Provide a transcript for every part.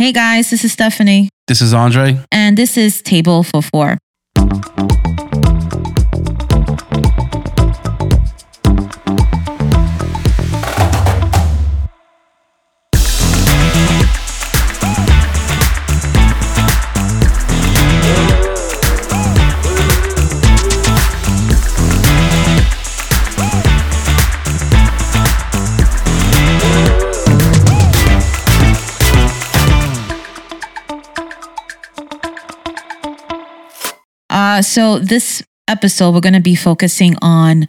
Hey guys, this is Stefanie, This is Andre. and this is Table for Four. Uh, so this episode, we're going to be focusing on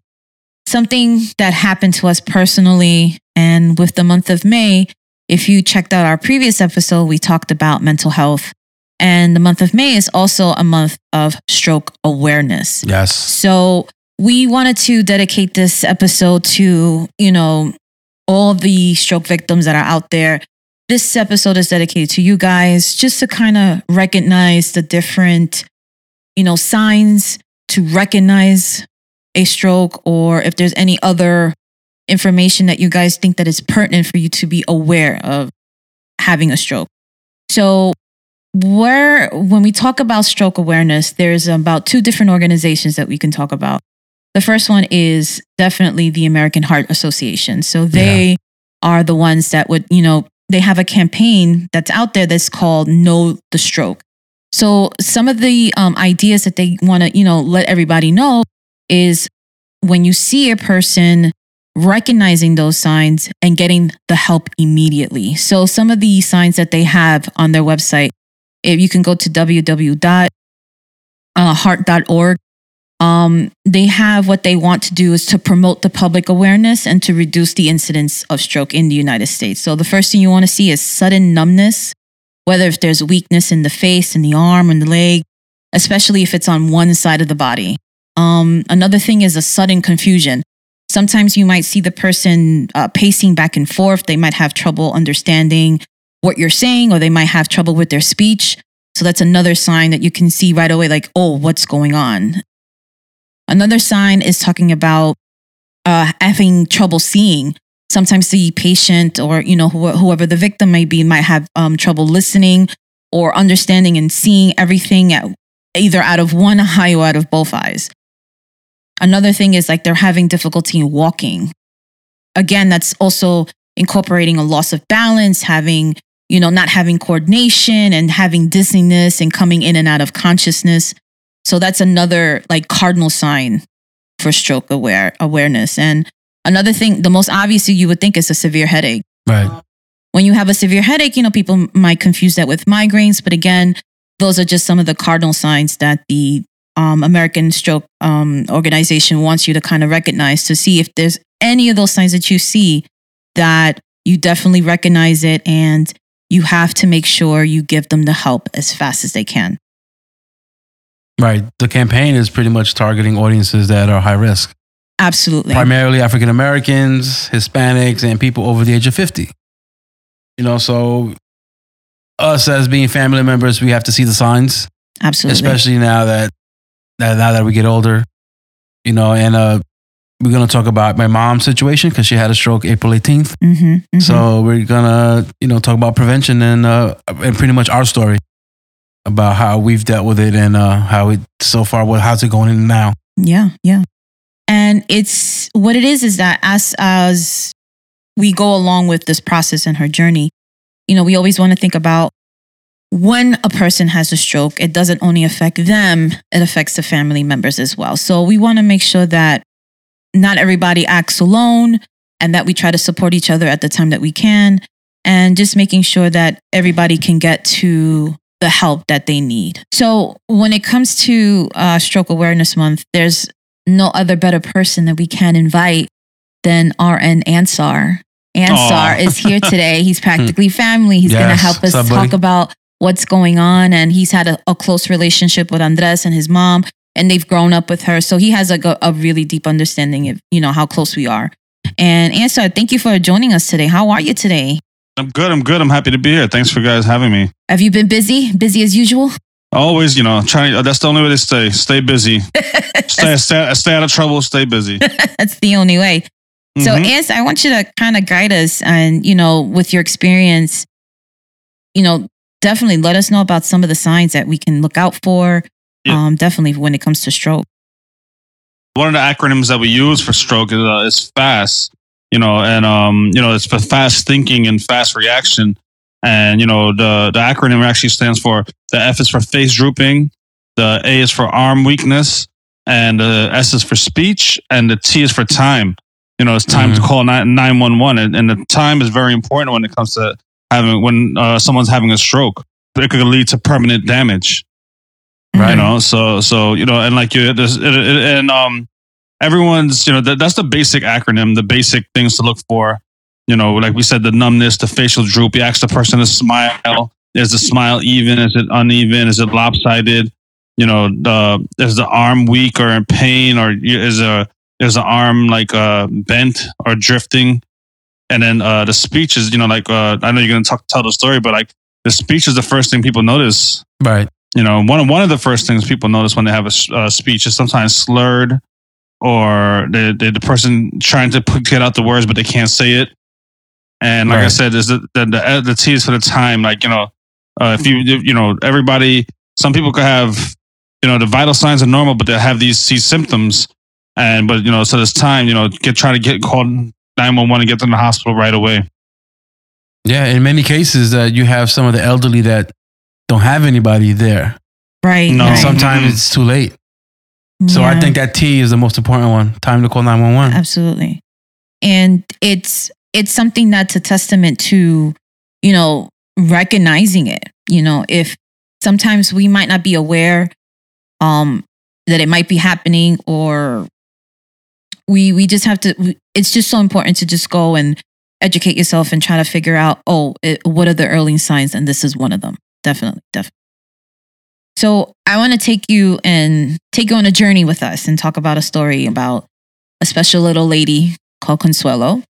something that happened to us personally. And with the month of May, if you checked out our previous episode, we talked about mental health. And the month of May is also a month of stroke awareness. Yes. So we wanted to dedicate this episode to, you know, all the stroke victims that are out there. This episode is dedicated to you guys just to kind of recognize the different, you know, signs to recognize a stroke or if there's any other information that you guys think that is pertinent for you to be aware of having a stroke. So where when we talk about stroke awareness, there's about two different organizations that we can talk about. The first one is definitely the American Heart Association. So they are the ones that would, you know, they have a campaign that's out there that's called Know the Stroke. So some of the um, ideas that they want to, you know, let everybody know is when you see a person recognizing those signs and getting the help immediately. So some of the signs that they have on their website, if you can go to www.heart.org, um, they have what they want to do is to promote the public awareness and to reduce the incidence of stroke in the United States. So the first thing you want to see is sudden numbness, whether if there's weakness in the face, in the arm, in the leg, especially if it's on one side of the body. Um, another thing is a sudden confusion. Sometimes you might see the person uh, pacing back and forth. They might have trouble understanding what you're saying, or they might have trouble with their speech. So that's another sign that you can see right away, like, oh, what's going on? Another sign is talking about uh, having trouble seeing. Sometimes the patient or you know wh- whoever the victim may be might have um, trouble listening or understanding and seeing everything at, either out of one eye or out of both eyes. Another thing is like they're having difficulty in walking. Again, that's also incorporating a loss of balance, having you know not having coordination and having dizziness and coming in and out of consciousness. So that's another like cardinal sign for stroke aware awareness. And another thing, the most obvious you would think is a severe headache. Right. When you have a severe headache, you know, people might confuse that with migraines, but again, those are just some of the cardinal signs that the um, American Stroke um, Organization wants you to kind of recognize to see if there's any of those signs that you see that you definitely recognize it and you have to make sure you give them the help as fast as they can. Right. The campaign is pretty much targeting audiences that are high risk, Absolutely. primarily African Americans, Hispanics, and people over the age of 50. You know, so us as being family members, we have to see the signs, Absolutely. especially now that, that now that we get older. You know, and uh, we're gonna talk about my mom's situation because she had a stroke April 18th. hmm So we're gonna, you know, talk about prevention and uh, and pretty much our story about how we've dealt with it and uh, how it so far. What how's it going in now? Yeah, yeah. And it's what it is is that as as we go along with this process and her journey, you know, we always want to think about when a person has a stroke, it doesn't only affect them, it affects the family members as well. So we want to make sure that not everybody acts alone and that we try to support each other at the time that we can and just making sure that everybody can get to the help that they need. So when it comes to uh, Stroke Awareness Month, there's no other better person that we can invite than RN Ansar. Ansar Aw. is here today. He's practically hmm. family. He's going to help us up, talk about what's going on. And he's had a, a close relationship with Andres and his mom, and they've grown up with her. So he has like a, a really deep understanding of, you know, how close we are. And Ansar, thank you for joining us today. How are you today? I'm good. I'm good. I'm happy to be here. Thanks for guys having me. Have you been busy? Busy as usual? Always, you know, trying. That's the only way to stay. Stay busy. Stay, stay, stay out of trouble. Stay busy. That's the only way. So, Mhm. Ans, I want you to kind of guide us and, you know, with your experience, you know, definitely let us know about some of the signs that we can look out for. Yeah. Um, definitely when it comes to stroke. one of the acronyms that we use for stroke is, uh, is FAST. You know, and um, you know, it's for fast thinking and fast reaction. And you know, the the acronym actually stands for the F is for face drooping, the A is for arm weakness, and the S is for speech, and the T is for time. You know, it's time to Mhm. call nine one one, and the time is very important when it comes to having when uh, someone's having a stroke. It could lead to permanent damage Right. you know so so you know and like you there's it, it, and um everyone's you know that, that's the basic acronym the basic things to look for you know like we said the numbness the facial droop you ask the person to smile. Is the smile even? Is it uneven? Is it lopsided? You know the is the arm weak or in pain or is a is the arm like uh bent or drifting? And then uh the speech is you know like uh i know you're gonna talk tell the story but like the speech is the first thing people notice. Right. you know, one of one of the first things people notice when they have a uh, speech is sometimes slurred, or the the, the person trying to put, get out the words but they can't say it. And like I said, is the the the, the T is for the time. Like you know, uh, if you you know everybody, some people could have you know the vital signs are normal, but they have these these symptoms, and but you know so there's time. You know, get try to get called nine one one and get them to the hospital right away. Yeah. In many cases, uh, you have some of the elderly that don't have anybody there. Right. No. And right. sometimes Mhm. it's too late. So I think that T is the most important one. Time to call 911. absolutely and it's it's something that's a testament to you know recognizing it you know if sometimes we might not be aware um that it might be happening or we we just have to it's just so important to just go and educate yourself and try to figure out oh it, what are the early signs? And this is one of them. Definitely definitely. So i want to take you and take you on a journey with us and talk about a story about a special little lady called Consuelo.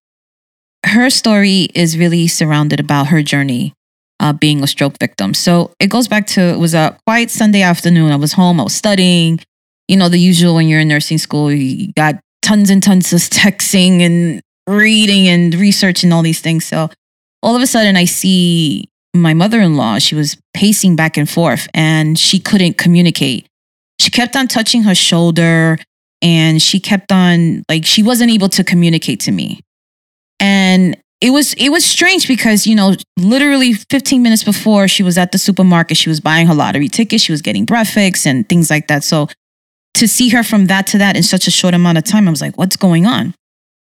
Her story is really surrounded about her journey uh, being a stroke victim. So it goes back to it was a quiet Sunday afternoon. I was home, I was studying, you know, the usual when you're in nursing school, you got tons and tons of texting and reading and researching all these things. So all of a sudden, I see my mother in law. She was pacing back and forth and she couldn't communicate. She kept on touching her shoulder and she kept on like she wasn't able to communicate to me and it was it was strange because you know literally 15 minutes before she was at the supermarket she was buying her lottery ticket she was getting breakfast and things like that. So to see her from that to that in such a short amount of time i was like what's going on?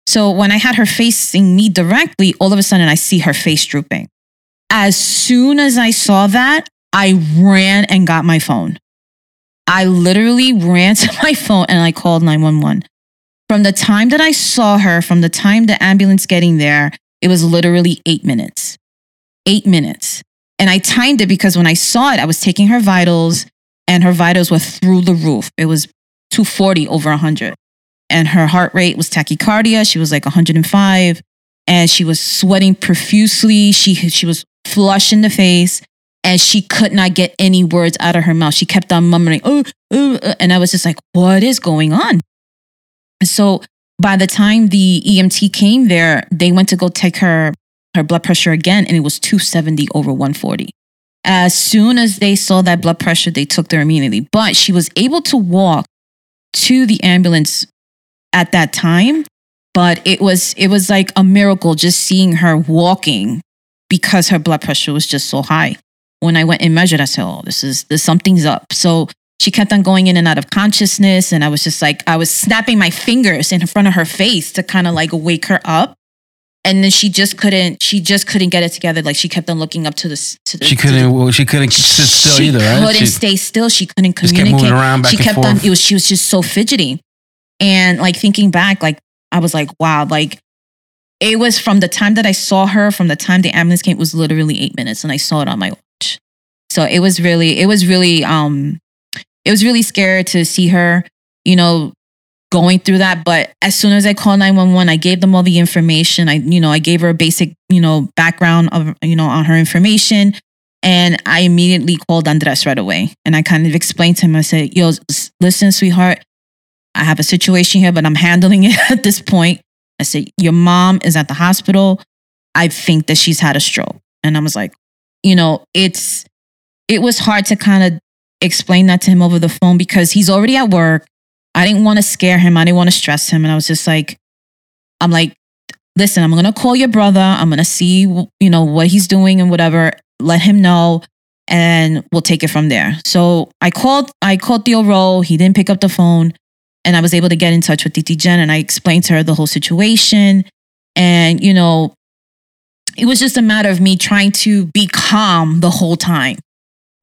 So when i had her facing me directly all of a sudden i see her face drooping. As soon as i saw that i ran and got my phone. I literally ran to my phone and I called 911. From the time that I saw her, from the time the ambulance getting there, it was literally eight minutes. Eight minutes. And I timed it because when I saw it, I was taking her vitals and her vitals were through the roof. It was 240 over 100. And her heart rate was tachycardia. She was like 105 and she was sweating profusely. She, she was flush in the face and she could not get any words out of her mouth. She kept on mumbling, oh, oh, uh," and I was just like, what is going on? So by the time the EMT came there, they went to go take her her blood pressure again, and it was 270 over 140. As soon as they saw that blood pressure, they took her immediately. But she was able to walk to the ambulance at that time. But it was it was like a miracle just seeing her walking because her blood pressure was just so high when I went and measured, I said, "Oh, this is this something's up." So she kept on going in and out of consciousness, and I was just like, I was snapping my fingers in front of her face to kind of like wake her up, and then she just couldn't. She just couldn't get it together. Like she kept on looking up to the to the. She to the- couldn't. well, she couldn't sit still she either, right? couldn't She stay still. She couldn't just kept communicate. moving around back she and kept forth. on. It was she was just so fidgety, and like thinking back, like I was like, wow, like it was from the time that I saw her, from the time the ambulance came, it was literally eight minutes, and I saw it on my watch. So it was really, it was really, um, it was really scary to see her, you know, going through that. But as soon as I called 911, I gave them all the information. I, you know, I gave her a basic, you know, background of, you know, on her information. And I immediately called Andres right away. And I kind of explained to him, I said, yo, listen, sweetheart, I have a situation here, but I'm handling it at this point. I said, your mom is at the hospital. I think that she's had a stroke. And I was like, you know, it's, it was hard to kind of explain that to him over the phone because he's already at work. I didn't want to scare him. I didn't want to stress him. And I was just like, I'm like, listen, I'm going to call your brother. I'm going to see, you know, what he's doing and whatever. Let him know and we'll take it from there. So I called, I called Theo Rowe. He didn't pick up the phone and I was able to get in touch with Titi Jen and I explained to her the whole situation. And, you know, it was just a matter of me trying to be calm the whole time.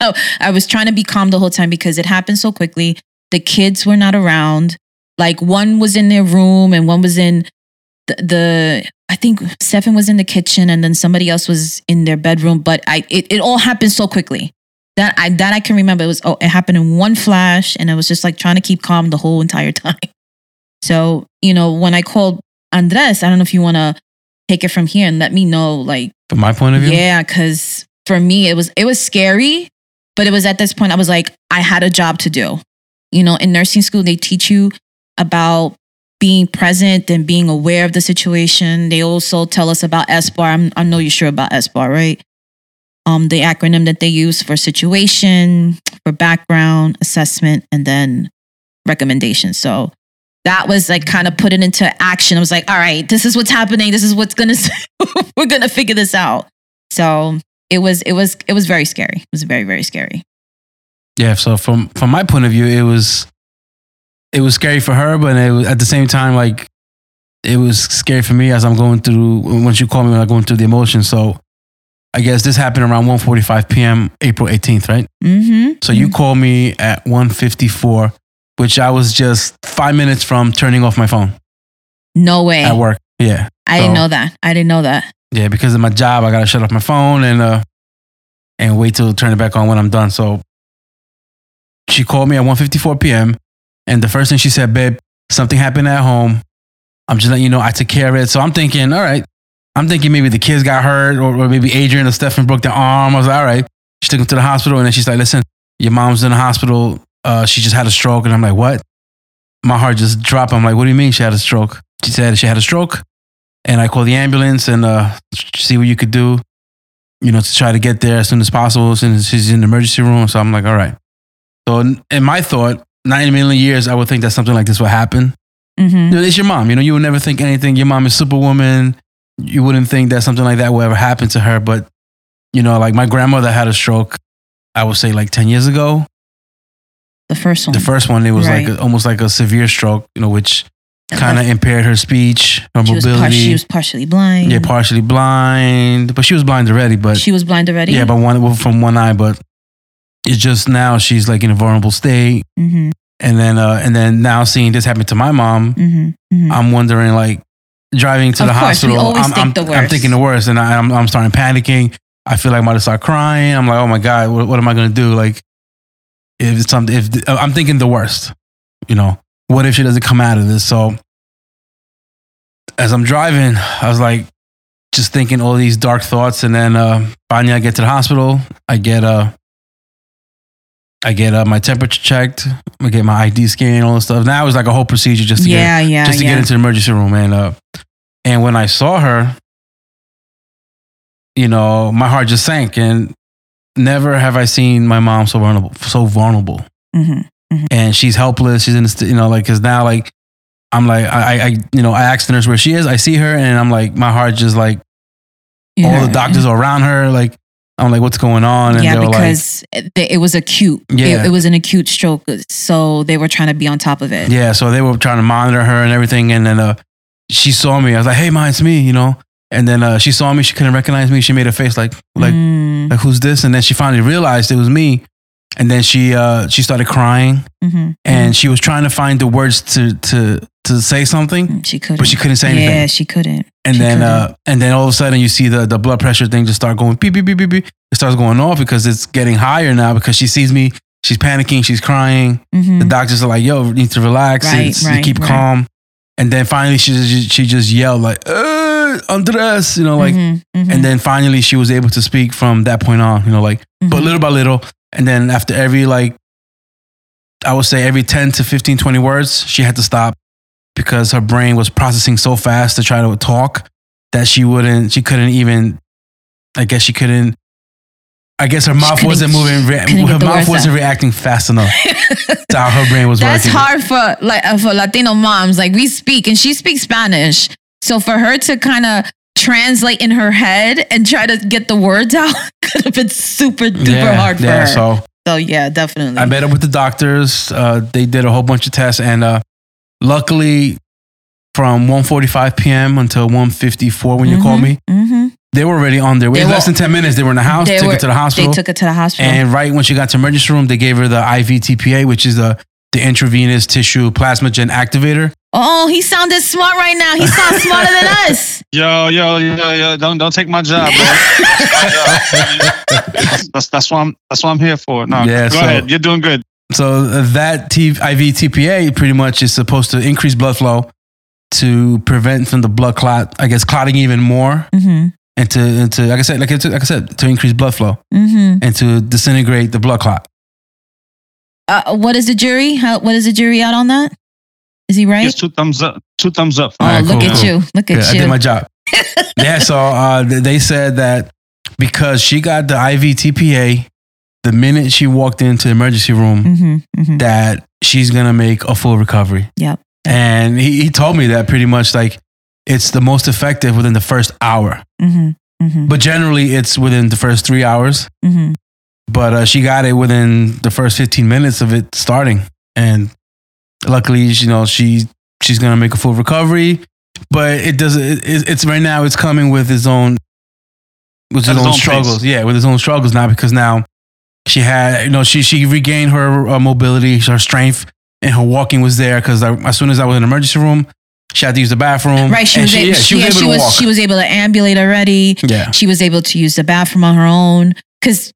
Oh, I was trying to be calm the whole time because it happened so quickly. The kids were not around. Like one was in their room and one was in the, the I think Stefan was in the kitchen and then somebody else was in their bedroom. But I it, it all happened so quickly. That I that I can remember. It was oh, it happened in one flash and I was just like trying to keep calm the whole entire time. So, you know, when I called Andres, I don't know if you want to take it from here and let me know like From my point of view, yeah, because for me it was it was scary, but it was at this point I was like, I had a job to do. You know, in nursing school they teach you about being present and being aware of the situation. They also tell us about SBAR. I'm, I know you're sure about SBAR, right? Um, the acronym that they use for situation, for background assessment, and then recommendations. So that was like kind of put it into action. I was like, all right, this is what's happening. This is what's gonna we're gonna figure this out. So it was it was it was very scary. It was very very scary. yeah. So from from my point of view, it was it was scary for her, but it was, at the same time, like it was scary for me as I'm going through. Once you call me, when I'm going through the emotions. So I guess this happened around 1:45 p.m. April 18th, right? Mm-hmm. So you called me at 1:54, which I was just five minutes from turning off my phone no way. at work. Yeah, I didn't know that. I didn't know that. Yeah, because of my job, I gotta shut off my phone and uh and wait till turn it back on when I'm done. So she called me at 1:54 p.m. and the first thing she said, "Babe, something happened at home. I'm just letting you know I took care of it." So I'm thinking, all right. I'm thinking maybe the kids got hurt or, or maybe Adrian or Stefan broke their arm. I was like, all right. She took him to the hospital and then she's like, listen, your mom's in the hospital. Uh, she just had a stroke. And I'm like, what? My heart just dropped. I'm like, what do you mean she had a stroke? She said she had a stroke. And I called the ambulance and uh, see what you could do, you know, to try to get there as soon as possible since she's in the emergency room. So I'm like, all right. So in, my thought, not in a million years, I would think that something like this would happen. Mm-hmm. You know, it's your mom. You know, you would never think anything. Your mom is superwoman. You wouldn't think that something like that would ever happen to her. But, you know, like my grandmother had a stroke, I would say like 10 years ago. The first one. The first one, it was like a, almost like a severe stroke, you know, which kind of impaired her speech, her she was, mobility. par- she was partially blind. yeah, partially blind, but she was blind already. But she was blind already. yeah, but one from one eye. But it's just now she's like in a vulnerable state, Mm-hmm. and then uh, and then now seeing this happen to my mom, Mm-hmm. mm-hmm. I'm wondering like driving to Of the course, hospital. always I'm, think I'm, the I'm thinking the worst, and I, I'm I'm starting panicking. I feel like I'm about to start crying. I'm like, oh my god, what, what am I gonna do? Like, if it's something, if I'm thinking the worst, you know, what if she doesn't come out of this? So as I'm driving, I was like, just thinking all these dark thoughts, and then uh, finally I get to the hospital. I get uh, I get uh, my temperature checked. I get my ID scan, all this stuff. Now it was like a whole procedure just to get yeah, yeah, just to yeah. get into the emergency room and uh and when I saw her, you know, my heart just sank and never have I seen my mom so vulnerable so vulnerable. mm-hmm. And she's helpless. She's in the st- you know, like cause now like I'm like I, I you know, I asked the nurse where she is. I see her and I'm like my heart just like all the doctors are around her, like I'm like, what's going on? And yeah, like, because it, it was acute. Yeah. It, it was an acute stroke, so they were trying to be on top of it. Yeah, so they were trying to monitor her and everything, and then uh, she saw me. I was like, "Hey, ma, it's me," you know. And then uh, she saw me. She couldn't recognize me. She made a face like, "Like, Mm, like who's this?" And then she finally realized it was me. And then she uh, she started crying, mhm, and she was trying to find the words to to to say something, mhm. she couldn't. but she couldn't say anything. Yeah, she couldn't. and she then uh, and then all of a sudden you see the the blood pressure thing just start going beep beep beep beep beep. It starts going off because it's getting higher now because she sees me. She's panicking. She's crying Mhm. the doctors are like, "Yo, you need to relax. Right, right, keep right. calm." And then finally, she just, she just yelled like, uh, "Andres," you know, like. Mhm, mhm, And then finally, she was able to speak from that point on. You know, like, but mhm. little by little. And then after every like, I would say every ten to 15, 20 words, she had to stop because her brain was processing so fast to try to talk that she wouldn't, she couldn't even. I guess she couldn't I guess her mouth wasn't moving. Re- her mouth wasn't out. reacting fast enough to how her brain was That's working. hard for like uh, for Latino moms. Like we speak, and she speaks Spanish. So for her to kind of translate in her head and try to get the words out could have been super duper yeah, hard for yeah. her. So So yeah, definitely. I met up with the doctors. Uh, they did a whole bunch of tests, and uh, luckily, from 1:45 p.m. until 1:54 when you called me, hmm they were already on their way. They Less than 10 minutes, they were in the house. They Took were- her to the hospital. They took it to the hospital. And right when she got to emergency room, they gave her the IV TPA, which is the the intravenous tissue plasminogen activator. oh, he sounded smart right now. He sounds smarter than us. Yo, yo, yo, yo! Don't don't take my job, bro. that's, that's that's what I'm that's what I'm here for. No, Yeah, go so- ahead. You're doing good. So uh, that T- IV TPA pretty much is supposed to increase blood flow to prevent from the blood clot, I guess, clotting even more, hmm and to, and to like I said, like, it's- like I said, to increase blood flow hmm and to disintegrate the blood clot. Uh, what is the jury? How, what is the jury out on that? Is he right? Yes, two thumbs up. Two thumbs up. oh, All right, look cool, at cool. you. Look Yeah, at I you. did my job. yeah, so uh, they said that because she got the IV TPA the minute she walked into the emergency room, hmm hmm that she's gonna make a full recovery. Yep. And he, he told me that pretty much like it's the most effective within the first hour. hmm hmm But generally it's within the first three hours. But uh, she got it within the first 15 minutes of it starting. And luckily, you know, she she's gonna make a full recovery. But it doesn't it, it- it's right now it's coming with its own with its At its own own pace. struggles. Yeah, with its own struggles now because now she had you know she she regained her uh, mobility, her strength, and her walking was there because as soon as I was in the emergency room, she had to use the bathroom. Right. She and was, able, yeah, she was yeah, able she to was walk. she was able to ambulate already. yeah. She was able to use the bathroom on her own. Because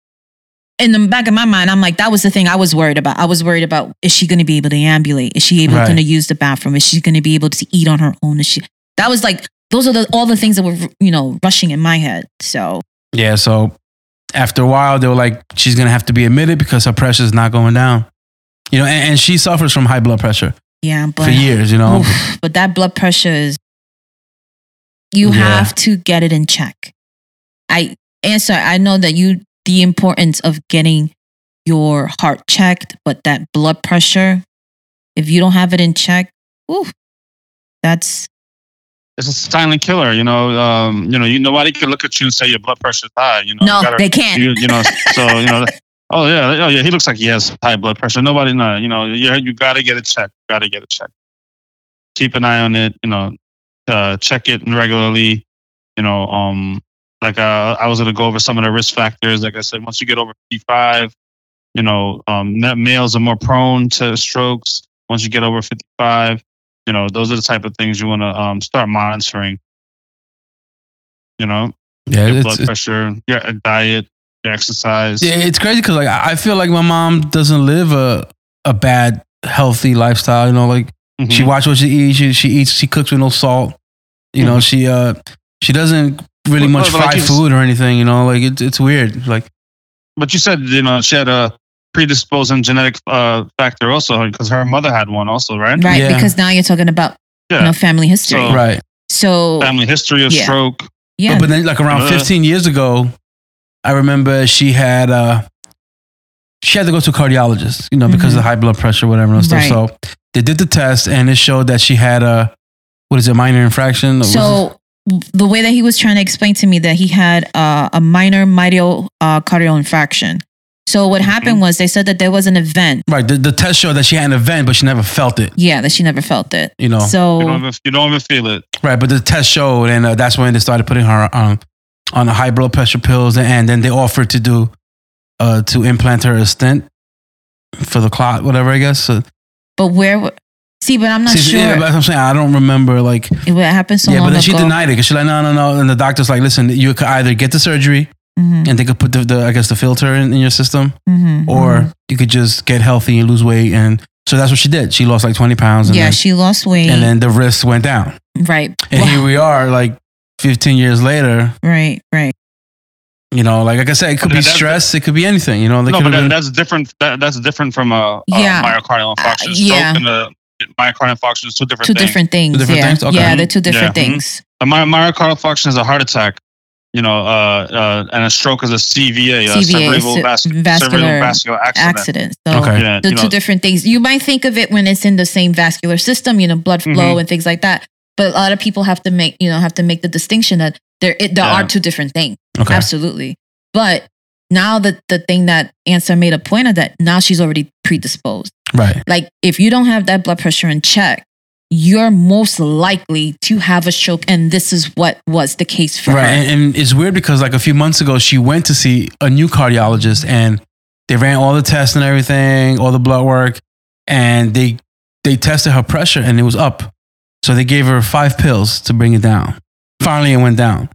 in the back of my mind, I'm like, that was the thing I was worried about. I was worried about is she going to be able to ambulate? Is she able Right. to use the bathroom? Is she going to be able to eat on her own? Is she? That was like those are the all the things that were you know rushing in my head. So Yeah, so after a while, they were like, she's gonna have to be admitted because her pressure is not going down. You know, and, and she suffers from high blood pressure yeah, but for years. You know, Oof, but that blood pressure is you Yeah. have to get it in check. I Ansar I know that you the importance of getting your heart checked, but that blood pressure, if you don't have it in check, ooh, that's It's a silent killer. You know. Um. You know. You nobody can look at you and say your blood pressure is high. You know. no, You gotta- they can't. you, you know. So you know. Oh yeah. Oh yeah. He looks like he has high blood pressure. Nobody know. You know. You you got to get it checked. Got to get it checked. Keep an eye on it. You know. Uh, check it regularly. You know. Um. Like uh, I was gonna go over some of the risk factors. Like I said, once you get over 55, you know, um, males are more prone to strokes. Once you get over 55, you know, those are the type of things you want to um, start monitoring. You know, yeah, your blood pressure, your diet, your exercise. yeah, it's crazy because like I feel like my mom doesn't live a a bad healthy lifestyle. You know, like Mhm. she watches what she eats. She, she eats. She cooks with no salt. You know, Mhm. she uh she doesn't really Well, much well, like fried you s- food or anything. You know, like it's it's weird. Like But you said you know she had a predisposing genetic uh, factor also because her mother had one also, right? right, Yeah. because now you're talking about Yeah. you know family history. So- right. So Family history of Yeah. stroke. yeah, But, but then, like around Uh. 15 years ago, I remember she had uh, she had to go to a cardiologist, you know, because of high blood pressure, whatever and stuff. Mm-hmm. Right. So they did the test, and it showed that she had a what is it, minor infraction? Or was it- So the way that he was trying to explain to me that he had uh, a minor myocardial uh, cardial infarction. So what happened was they said that there was an event. right, the, the test showed that she had an event, but she never felt it. Yeah, that she never felt it. You know, You don't So even you don't even feel it. right? But the test showed, and uh, that's when they started putting her on on the high blood pressure pills, and then they offered to do uh, to implant her a stent for the clot, whatever. I guess. So, but where? W- See, but I'm not see, sure. yeah, but I'm saying I don't remember like it happened so yeah, long but then she ago. denied it because she's like, no, no, no. And the doctor's like, listen, you could either get the surgery Mhm, and they could put the, the I guess, the filter in, in your system, mhm, or mhm. you could just get healthy and lose weight. And so that's what she did. She lost like 20 pounds. And, yeah, then, she lost weight. and then the risk went down. right, And Wow. here we are, like 15 years later. right, right. You know, like, like I said, it could But be stress. It could be anything. You know, no, but been. that's different. That, that's different from a, a Yeah. myocardial infarction. Uh, Stroke yeah. and a myocardial infarction is two different Two things. different things. different yeah, things? Okay. yeah, they're two different Yeah. Mhm. things. A my, myocardial infarction is a heart attack. you know, uh, uh, and a stroke is a CVA, a cerebral ce- vas- vascular cerebral vascular accident. accident. So Okay. Yeah, the you two know, different things. You might think of it when it's in the same vascular system, you know, blood flow Mhm. and things like that. But a lot of people have to make, you know, have to make the distinction that there it, there Yeah. are two different things. Okay. Absolutely. But now the the thing that Ansar made a point of that now she's already predisposed. Right. Like if you don't have that blood pressure in check, you're most likely to have a stroke, and this is what was the case for Right. her. And, and it's weird because like a few months ago, she went to see a new cardiologist and they ran all the tests and everything, all the blood work, and they they tested her pressure and it was up. So they gave her five pills to bring it down. Finally, it went down.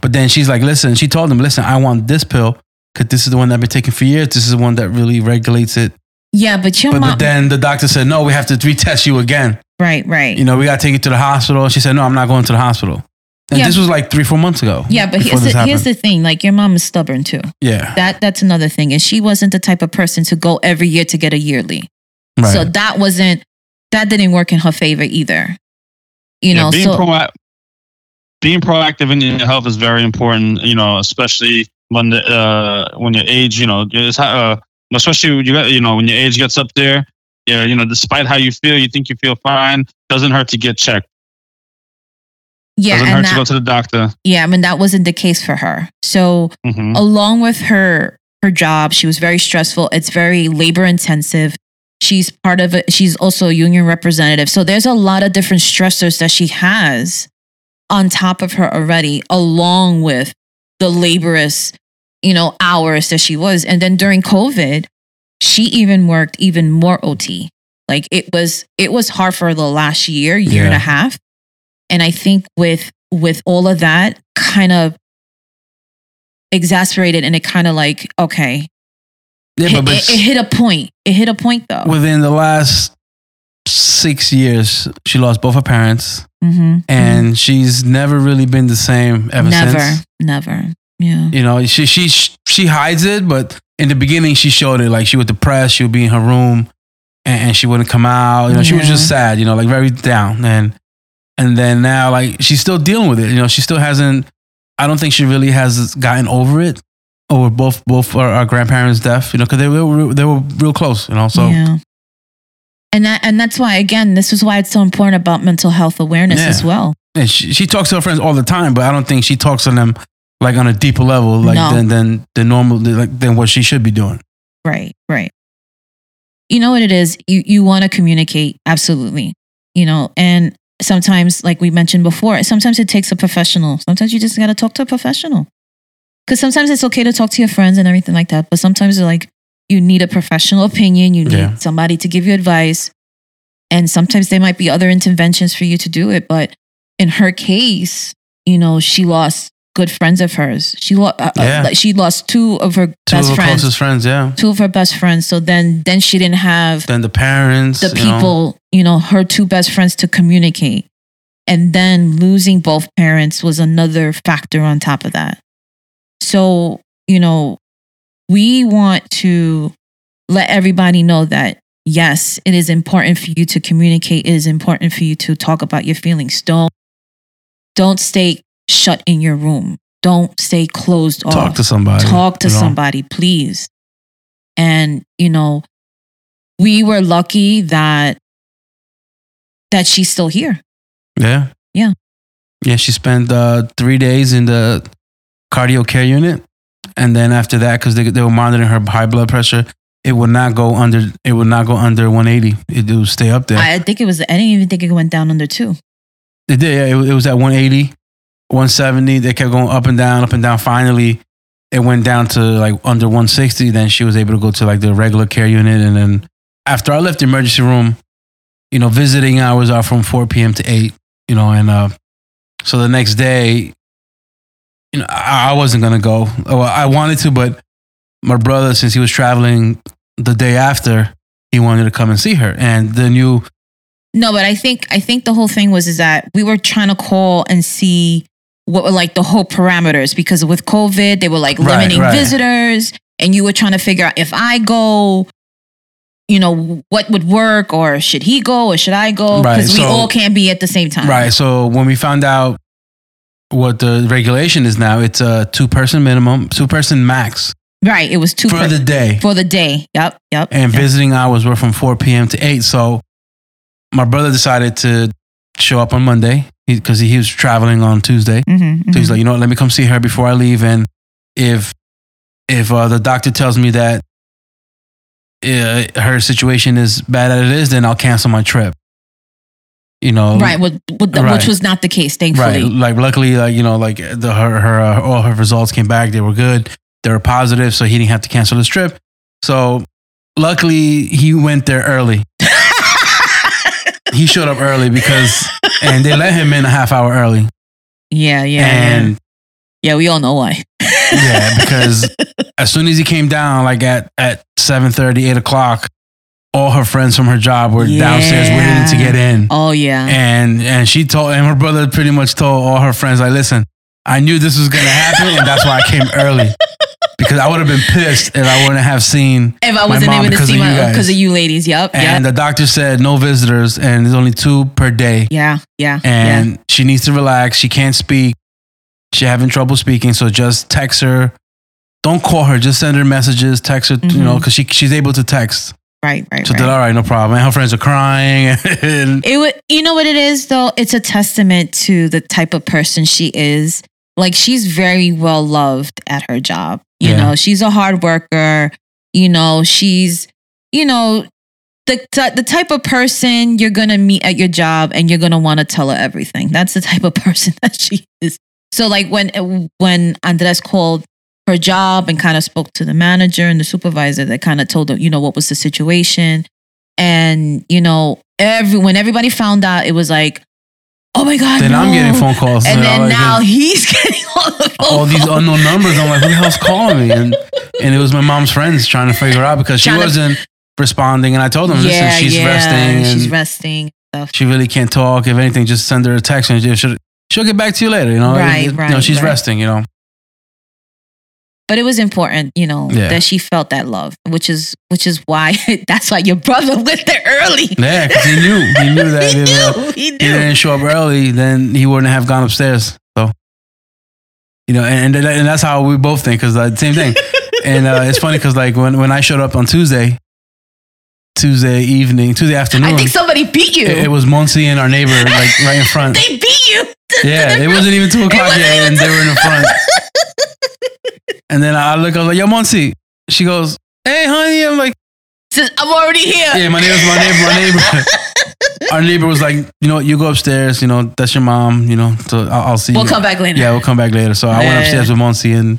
But then she's like, listen, she told them, listen, I want this pill because this is the one that I've been taking for years. This is the one that really regulates it. yeah, but your But, mom, but then the doctor said, no, we have to retest you again. right, right. You know, we got to take you to the hospital. She said, no, I'm not going to the hospital. And Yeah. this was like three, four months ago. yeah, but here's the, here's the thing: like your mom is stubborn too. yeah. That that's another thing, and she wasn't the type of person to go every year to get a yearly. Right. So that wasn't that didn't work in her favor either. You yeah, know, being so proac- being proactive in your health is very important. You know, especially when the uh, when your age, you know, uh, especially when you got, you know when your age gets up there. Yeah, you know, despite how you feel, you think you feel fine. Doesn't hurt to get checked. yeah, Doesn't and hurt to go to the doctor. yeah, I mean that wasn't the case for her. So hmm along with her her job, she was very stressful. It's very labor intensive. She's part of it. She's also a union representative. So there's a lot of different stressors that she has on top of her already, along with the laborious, you know, hours that she was. And then during COVID, she even worked even more OT. Like it was it was hard for the last year, year and a half. And I think with with all of that kind of exasperated and it kind of like, okay, Yeah, it, but, but it- it hit a point. It hit a point though. within the last six years, she lost both her parents, mm-hmm. and she's never really been the same ever never, since. Never, never. Yeah. You know, she she she hides it, but in the beginning, she showed it. Like she was depressed, she would be in her room, and, and she wouldn't come out. You know, she was just sad. You know, like very down, and and then now, like she's still dealing with it. You know, she still hasn't. I don't think she really has gotten over it. Over both both our, our grandparents' death, you know, because they were they were real close, you know. So yeah. And that and that's why again, this is why it's so important about mental health awareness Yeah. as well. And she, she talks to her friends all the time, but I don't think she talks to them like on a deeper level, like No. than than the normal, like than what she should be doing. Right, right. You know what it is? You you want to communicate, absolutely. You know, and sometimes, like we mentioned before, sometimes it takes a professional. Sometimes you just gotta talk to a professional. Because sometimes it's okay to talk to your friends and everything like that, but sometimes like you need a professional opinion. You need Yeah. somebody to give you advice, and sometimes there might be other interventions for you to do it. But in her case, you know, she lost good friends of hers. She lost. Uh, Yeah. uh, she lost two of her Two best of her friends closest friends, yeah. two of her best friends. So then then she didn't have Then the parents, the you know. people, you know, her two best friends to communicate. And then losing both parents was another factor on top of that. So, you know, we want to let everybody know that yes, it is important for you to communicate. It is important for you to talk about your feelings. Don't don't stay shut in your room. Don't stay closed off talk to somebody. talk to you know? somebody please and you know we were lucky that that she's still here Yeah. Yeah. Yeah, she spent uh, three days in the cardio care unit. And then after that, because they, they were monitoring her high blood pressure, it would not go under it would not go under 180. It, it would stay up there. i think it was i didn't even think it went down under two It did. Yeah, it, it was at 180, 170. They kept going up and down, up and down. Finally, it went down to like under 160. Then she was able to go to like the regular care unit. And then after I left the emergency room, you know, visiting hours are from 4 p.m. to 8, you know, and uh, so the next day, you know, I, wasn't going to go. Well, I wanted to, but my brother, since he was traveling the day after, he wanted to come and see her. And the new no but i think i think the whole thing was is that we were trying to call and see what were like the whole parameters because with covid they were like Right, limiting right. visitors and you were trying to figure out if i go you know what would work or should he go or should i go Right, because we so- all can't be at the same time Right. So when we found out what the regulation is now. It's a two person minimum, two person max Right. It was two for per- the day. for the day. Yep. Yep. and yep. visiting hours were from 4 p.m. to 8. So my brother decided to show up on Monday because he, he was traveling on Tuesday. Mhm, So he's like, you know what, let me come see her before I leave. And if if uh, the doctor tells me that uh, her situation is bad as it is, then I'll cancel my trip. You know, right. What, what the, Right. Which was not the case, right? thankfully. Like, luckily, like you know, like the her her uh, all her results came back. They were good. They were positive, so he didn't have to cancel his trip. So luckily, he went there early. He showed up early because, and they let him in a half hour early. yeah. Yeah. yeah. and Yeah. We all know why. yeah, because as soon as he came down, like at at 7 8 o'clock, all her friends from her job were downstairs waiting to get in. Oh yeah. And and she told and her brother pretty much told all her friends, like, listen, I knew this was gonna happen, and that's why I came early. Because I would have been pissed if I wouldn't have seen if I wasn't able to see my because of you ladies. Yep. And yep. the doctor said no visitors, and there's only two per day. yeah. Yeah. And yeah. she needs to relax. She can't speak. She's having trouble speaking. So just text her. Don't call her. Just send her messages. Text her. You know, mm-hmm. because she she's able to text. Right. Right. So right. they're all right, no problem. And her friends are crying. and It would, you know what it is though? It's a testament to the type of person she is. Like she's very well loved at her job. You Yeah. know, she's a hard worker. You know, she's, you know, the the type of person you're gonna meet at your job and you're gonna want to tell her everything. That's the type of person that she is. So like when uh, when Andres called her job and kind of spoke to the manager and the supervisor that kind of told them, you know, what was the situation. And, you know, every when everybody found out, it was like, oh my God. then I'm getting phone calls. And then now he's getting all the phone all these unknown numbers. I'm like, who the hell's calling me? And and it was my mom's friends trying to figure out because she Trying to- wasn't responding. And I told them, listen, yeah, she's yeah, resting. She's resting. Stuff. she really can't talk. If anything, just send her a text and she'll, she'll get back to you later. You know, Right, It- it- You know, right, she's right. resting. You know, But it was important, you know, Yeah. that she felt that love, which is which is why that's why your brother went there early. yeah, because he knew he knew that he if, uh, knew. He he didn't show up early, then he wouldn't have gone upstairs. You know, and and, and that's how we both think because uh, same thing. and uh, it's funny because like when when I showed up on Tuesday, Tuesday evening, Tuesday afternoon, I think somebody beat you. it, it was Monsi and our neighbor like right in front. they beat you. Yeah, it wasn't even two o'clock yet, and they were in the front. And then I look, I was like, "Yo, Monsi." She goes, "Hey, honey." I'm like, I'm already here. "Yeah, my neighbor's my neighbor. My neighbor." Our neighbor was like, "You know, you go upstairs. You know, that's your mom. You know, so I'll, I'll see We'll you." come back later. Yeah, we'll come back later. So I went upstairs with Monsi, and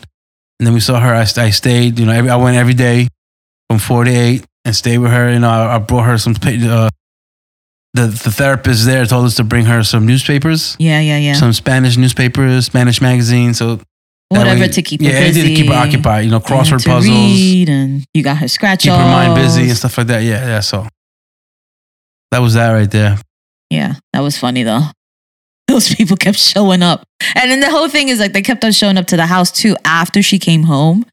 and then we saw her. I, I stayed. You know, every, I went every day from four to eight and stayed with her. You know, I, I brought her some. Uh, the the therapist there told us to bring her some newspapers Yeah, yeah, yeah. some Spanish newspapers, Spanish magazines. So Whatever way- to keep yeah, her busy. to keep her occupied. You know, crossword puzzles, read and you got her scratch keep her mind busy and stuff like that. Yeah, yeah. So that was that right there. Yeah, that was funny though. Those people kept showing up. And then the whole thing is like they kept on showing up to the house too after she came home.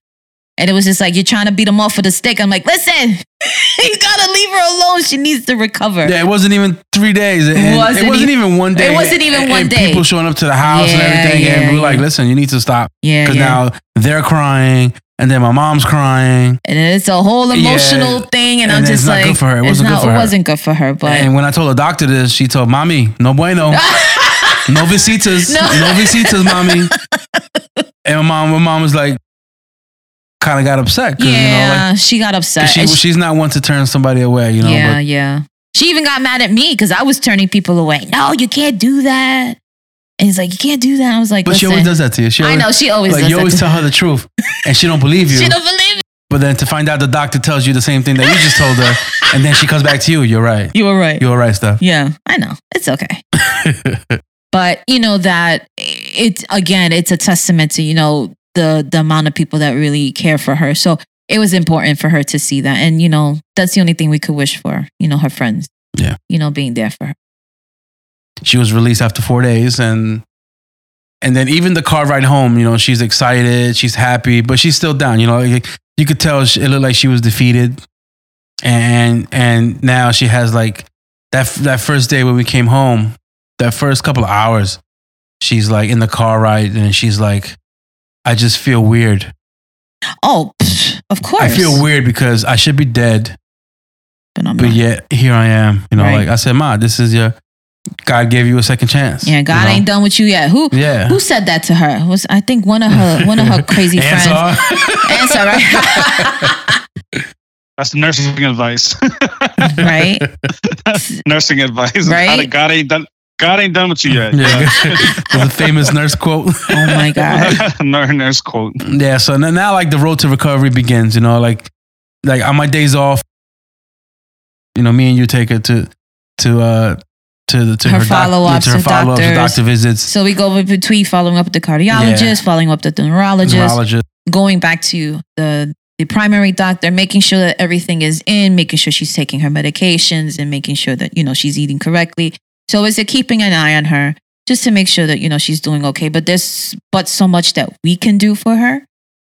And it was just like, you're trying to beat them off with a stick. I'm like, listen, you gotta leave her alone. She needs to recover. Yeah, it wasn't even three days. and Wasn't it wasn't e- even one day. it wasn't even and, one and day. People showing up to the house and Yeah, everything, and yeah, we were like, "Listen, you need to stop." Yeah, Because yeah. now they're crying, and then my mom's crying. and it's a whole emotional Yeah. thing. And, And I'm just not like, good for her. It wasn't good not- for It her. wasn't good for her, but and when I told the doctor this, she told mommy, "No bueno, no visitas, No. no, visitas, mommy." And my mom, my mom was like, kind of got upset yeah, you know, like, she got upset. she, she- she's not one to turn somebody away, you know. yeah, But yeah. She even got mad at me because I was turning people away. No, you can't do that. And he's like, you can't do that. I was like, but she always does that to you. She I always, know she always like does you always tell her the truth, and she don't believe you. She don't believe it. But then to find out the doctor tells you the same thing that you just told her, and then she comes back to you. You're right. You were right. You're right, stuff. Yeah, I know. It's okay. but you know that it's again, it's a testament to you know the the amount of people that really care for her. So it was important for her to see that, and you know that's the only thing we could wish for. You know, her friends. Yeah. You know, being there for her. She was released after four days, and and then even the car ride home, you know, she's excited, she's happy, but she's still down. You know, like, you could tell she, it looked like she was defeated, and and now she has like that that first day when we came home, that first couple of hours, she's like in the car ride and she's like, I just feel weird. Oh, psh, of course. I feel weird because I should be dead, but I'm but yet here I am. You know, Right. like I said, Ma, this is your God gave you a second chance. Yeah, God you know? ain't done with you yet. Who Yeah. who said that to her? Was I think one of her one of her crazy friends. Ansar. Ansar, right? That's nursing advice. right? nursing advice. Right? God ain't done. God ain't done with you yet. Yeah, the famous nurse quote. Oh my God. Nurse nurse quote. Yeah, so now, now like the road to recovery begins. You know, like like on my days off, you know, me and you take her to to uh to the to Her her, doc- follow-ups to her follow-ups, doctors. doctor visits, So we go between following up with the cardiologist, Yeah. following up with the neurologist, neurologist. going back to the the primary doctor, making sure that everything is in, making sure she's taking her medications and making sure that, you know, she's eating correctly. So is it keeping an eye on her just to make sure that, you know, she's doing okay. But there's but so much that we can do for her.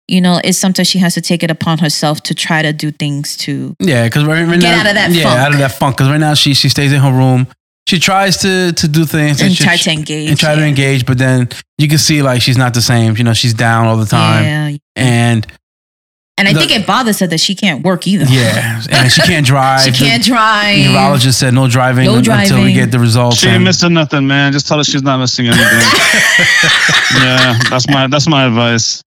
You know, it's sometimes she has to take it upon herself to try to do things to Yeah, because right, right Get now, out of that yeah, funk. out of that funk. Because right now she she stays in her room. She tries to to do things and she- try to engage. and try to engage, but then you can see like she's not the same. You know, she's down all the time, Yeah. and And I The- think it bothers her that she can't work either. yeah, and she can't drive. she can't drive. The neurologist said no driving, No un- until we get the results. She ain't and- missing nothing, man. Just tell her she's not missing anything. yeah, that's my that's my advice.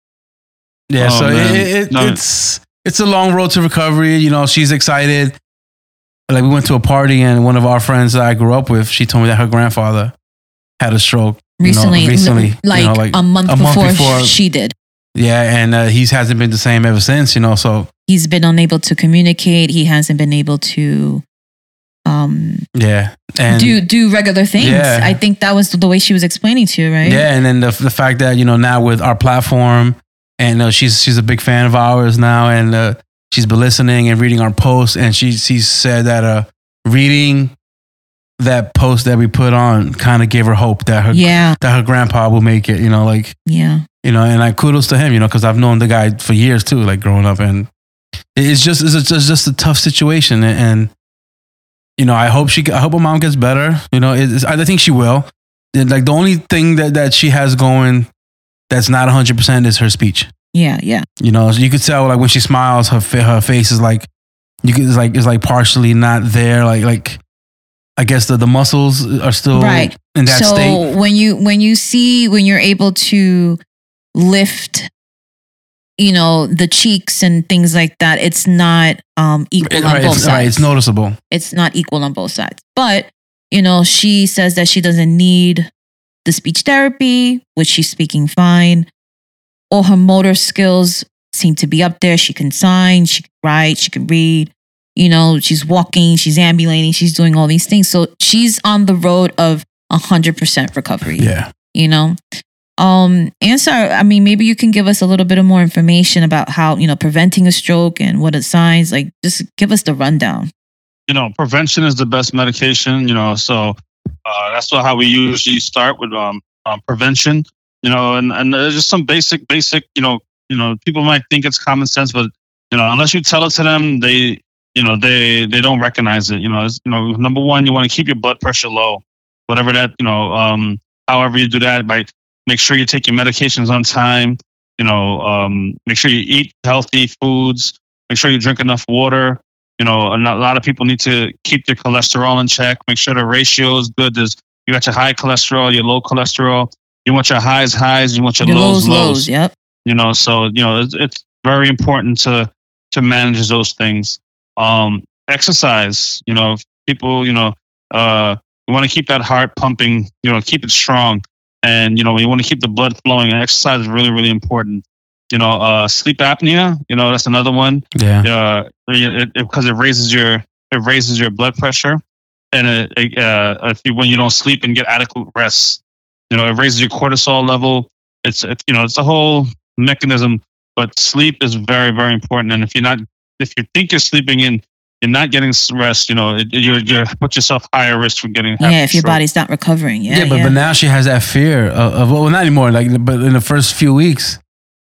Yeah, Oh, so it, it, No. it's it's a long road to recovery. You know, she's excited. Like we went to a party, and one of our friends that I grew up with, she told me that her grandfather had a stroke you know, recently, recently, you like, know, like a month, a month before, before. she did. yeah, and uh, he hasn't been the same ever since. You know, so He's been unable to communicate. He hasn't been able to um, yeah, and do do regular things. Yeah. I think that was the way she was explaining to you, right? yeah, and then the the fact that you know now with our platform, and uh, she's she's a big fan of ours now, and uh, she's been listening and reading our posts, and she she said that uh, reading that post that we put on kind of gave her hope that her Yeah, that her grandpa will make it. You know, like yeah. you know, and I kudos to him. You know, because I've known the guy for years too, like growing up, and it's just it's just just a tough situation, and, and you know, I hope she I hope her mom gets better. You know, it's, I think she will. And, like the only thing that that she has going that's not hundred percent is her speech. Yeah, yeah. You know, you could tell like when she smiles, her her face is like you could it's like it's like partially not there. Like like I guess the the muscles are still Right. in that so state. when you when you see when you're able to lift you know the cheeks and things like that it's not um equal on both sides right, it's noticeable. it's not equal on both sides but you know she says that she doesn't need the speech therapy which she's speaking fine all her motor skills seem to be up there. She can sign she can write she can read. You know she's walking she's ambulating she's doing all these things. So she's on the road of 100% recovery Yeah. you know? Um Ansar i mean maybe you can give us a little bit of more information about how you know preventing a stroke and what are signs. Like just give us the rundown. You know, prevention is the best medication, you know, so uh, that's what, how we usually start with um, um, prevention, you know, and, and just some basic, basic, you know, you know, people might think it's common sense, but, you know, unless you tell it to them, they, you know, they, they don't recognize it. You know, you know, number one, you want to keep your blood pressure low, whatever that, you know, um, however you do that, by make sure you take your medications on time, you know, um, make sure you eat healthy foods, make sure you drink enough water, you know, a lot a lot of people need to keep their cholesterol in check. Make sure the ratio is good. There's you got your high cholesterol, your low cholesterol. You want your highs highs. You want your, Your lows lows lows. lows yep You know, so you know it's, it's very important to to manage those things. Um, exercise. You know, if people. You know, uh, you want to keep that heart pumping. You know, keep it strong, and you know, you want to keep the blood flowing. And exercise is really really important. You know, uh, sleep apnea. You know, that's another one Yeah. uh, it, because it, raises your it raises your blood pressure, and it, it, uh, if you, when you don't sleep and get adequate rest, you know it raises your cortisol level. It's it, you know it's a whole mechanism, but sleep is very very important. And if you're not if you think you're sleeping in you're not getting rest, you know you're you're put yourself higher risk for getting yeah if your stroke. body's not recovering yeah Yeah, but, yeah. but now she has that fear of, of well, not anymore. Like, but in the first few weeks,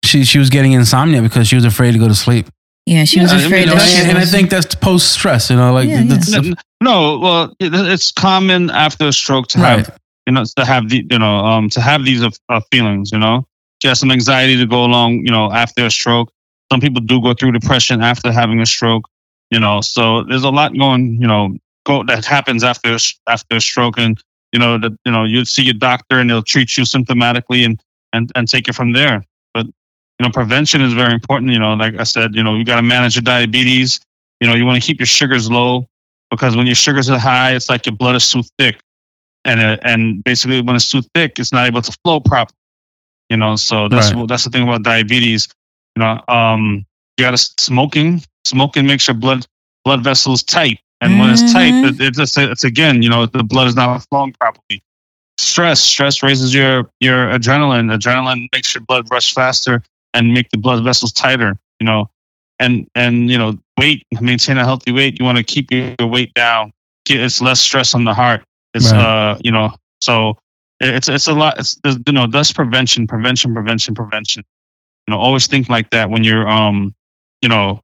she she was getting insomnia because she was afraid to go to sleep. yeah she was Yeah, I mean, afraid you know, that And, and, and I think that's post stress. You know, like Yeah, that's- No, no, well, it's common after a stroke to Right. You know, to have the, you know, um, to have these uh, feelings, you know, she has some anxiety to go along, you know, after a stroke. Some people do go through depression after having a stroke, you know, so there's a lot going, you know, go that happens after after a stroke, and you know that you know you see your doctor and they'll treat you symptomatically and and and take it from there. But you know, prevention is very important. You know, like I said, you know, you got to manage your diabetes. You know, you want to keep your sugars low because when your sugars are high, it's like your blood is too thick, and uh, and basically when it's too thick, it's not able to flow properly. You know, so that's Right. that's the thing about diabetes. You know, um, you got to smoking. Smoking makes your blood blood vessels tight, and when it's tight, Mhm. it, it's it's again, you know, the blood is not flowing properly. Stress, stress raises your your adrenaline. Adrenaline makes your blood rush faster and make the blood vessels tighter. You know, and and you know, weight, maintain a healthy weight. You want to keep your weight down. Get- It's less stress on the heart. It's Right. uh, you know, so it's it's a lot. It's you know, that's prevention, prevention, prevention, prevention. You know, always think like that when you're um, you know,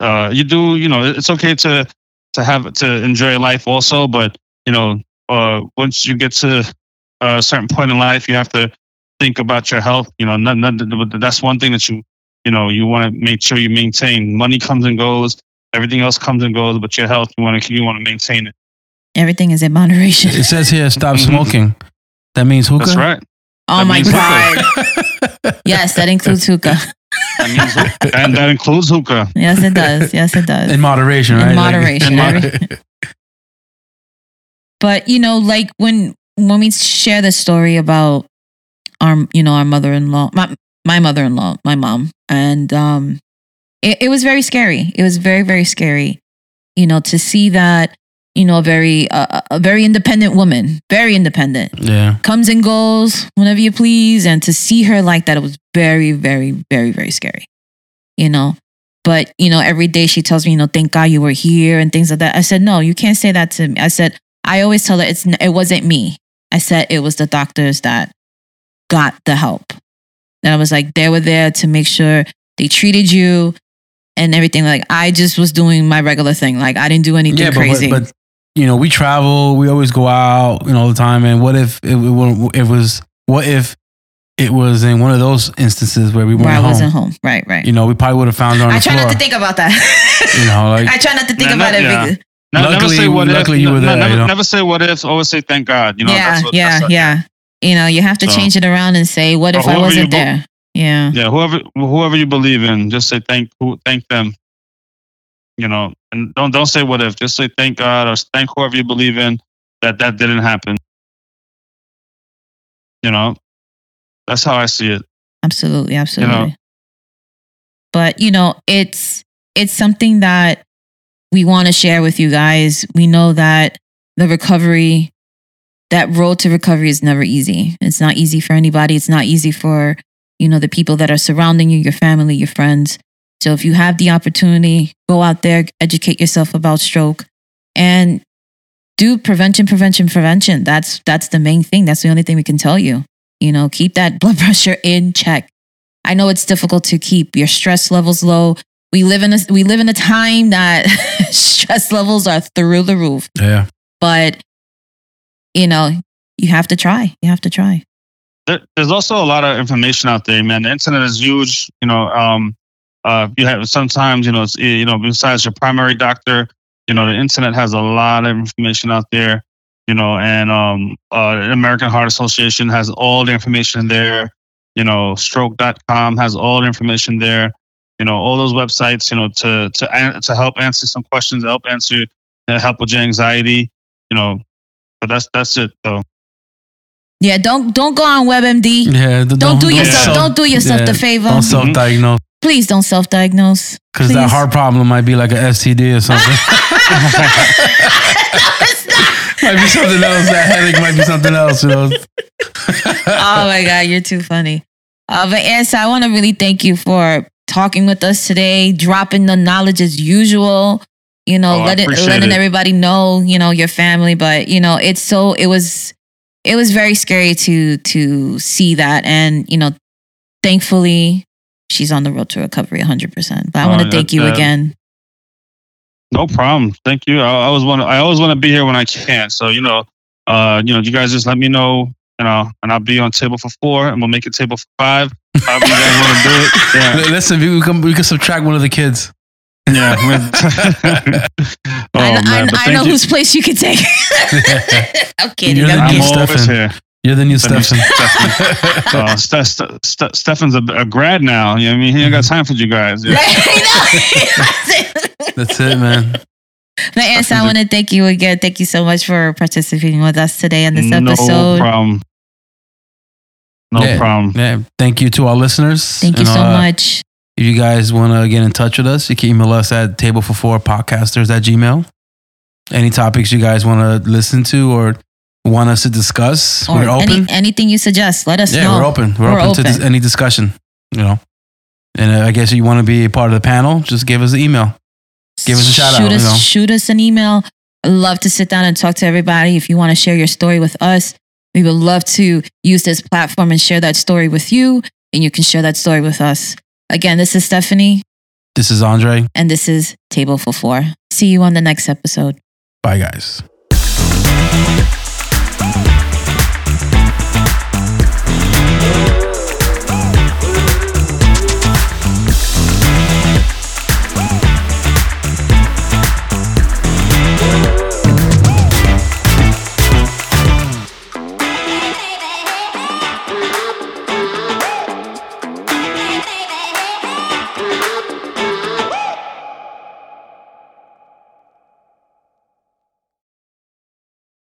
uh, you do. You know, it's okay to to have to enjoy life also, but you know, uh, once you get to a certain point in life, you have to think about your health. You know, not, not, that's one thing that you you know you want to make sure you maintain. Money comes and goes, everything else comes and goes, but your health you want to you want to maintain it. Everything is in moderation. It says here, stop Mhm. smoking. That means hookah. That's right. Oh That my means god. yes, that includes hookah. That means hookah. and that includes hookah. Yes, it does. Yes, it does. In moderation, In right? moderation. in Every- but you know, like when when we share the story about our, you know, our mother-in-law, my my mother-in-law, my mom, and um, it, it was very scary. It was very very scary, you know, to see that, you know, a very uh, a very independent woman, very independent, yeah. comes and goes whenever you please, and to see her like that, it was very very very very scary, you know. But you know, every day she tells me, you know, thank God you were here and things like that. I said, no, you can't say that to me. I said, I always tell her it's it wasn't me. I said it was the doctors that got the help. And I was like, they were there to make sure they treated you and everything. Like I just was doing my regular thing. Like I didn't do anything Yeah, but, crazy. but you know, we travel, we always go out, you know, all the time. And what if it, wa- it was? What if it was in one of those instances where we weren't where I home? wasn't home. Right, right. You know, we probably would have found her on I the try floor. not to think about that. you know, like I try not to think Nah, about not- it. yeah. because- Ne- never Luckily- say what luckily if. you were Ne- there, Never, you know? never say what if. Always say thank God. You know. yeah, that's what, yeah, that's the- yeah. You know, you have to So- change it around and say, "What if I wasn't bo- there?" Yeah, Yeah. Whoever whoever you believe in, just say thank who thank them. You know, and don't don't say what if. Just say thank God or thank whoever you believe in that that didn't happen. You know, that's how I see it. absolutely, absolutely. But you know, it's it's something that we want to share with you guys. We know that the recovery, that road to recovery, is never easy. It's not easy for anybody. It's not easy for you know the people that are surrounding you, your family, your friends. So if you have the opportunity, go out there, educate yourself about stroke, and do prevention, prevention, prevention. That's that's the main thing. That's the only thing we can tell you. You know, keep that blood pressure in check. I know it's difficult to keep your stress levels low. We live in a we live in a time that stress levels are through the roof. yeah, But you know, you have to try. You have to try. there, there's also a lot of information out there, man. The internet is huge. You know, um, uh, you have sometimes, you know, it's, you know, besides your primary doctor, you know, the internet has a lot of information out there. You know, and um, uh, the American Heart Association has all the information there. You know, stroke.com has all the information there. You know, all those websites. You know, to to to help answer some questions, help answer, uh, help with your anxiety. You know, but that's that's it though. Yeah, don't don't go on WebMD. yeah. d- Don't, do don't yourself. self- don't do yourself yeah, the favor. Don't self-diagnose Please don't self-diagnose. because that heart problem might be like an STD or something. might be something else. That headache might be something else. You know. oh my god, you're too funny. Uh, but Ansar, I want to really thank you for talking with us today, dropping the knowledge as usual. You know, Oh, I letting letting it. everybody know, you know, your family. But you know, it's so it was it was very scary to to see that, and you know, thankfully she's on the road to recovery 100. percent But I want to that- thank you that- again. No problem. Thank you. I, I always want. I always want to be here when I can. So you know, Uh, you know, you guys just let me know, you know, and I'll be on table for four, and we'll make it table for five. However you guys want to do it. Yeah, Listen, we can we can subtract one of the kids. yeah. oh I, know- man, I, I know you. whose place you could take. I'm kidding. You're I'm new I'm always here. You're the new The Stefan. Stefan. Uh, Ste- Ste- Ste- Stefan's a, a grad now. You know what I mean? He ain't got time for you guys. Yeah. That's it, man. But Ansar, I want to thank you again. Thank you so much for participating with us today on this episode. no episode. problem. No Yeah. problem. Yeah. Thank you to our listeners. Thank you And, so uh, much. If you guys want to get in touch with us, you can email us at table for four podcasters at gmail. Any topics you guys want to listen to or want us to discuss, Or we're open. any, anything you suggest, let us yeah, know. Yeah, we're open. We're, We're open, to dis- any discussion, you know. And uh, I guess if you want to be a part of the panel, just give us an email. Give us a shout shoot out, Us, you know. Shoot us an email. I'd love to sit down and talk to everybody. If you want to share your story with us, we would love to use this platform and share that story with you. And you can share that story with us. Again, this is Stefanie, This is Andre. and this is Table for Four. See you on the next episode. Bye, guys.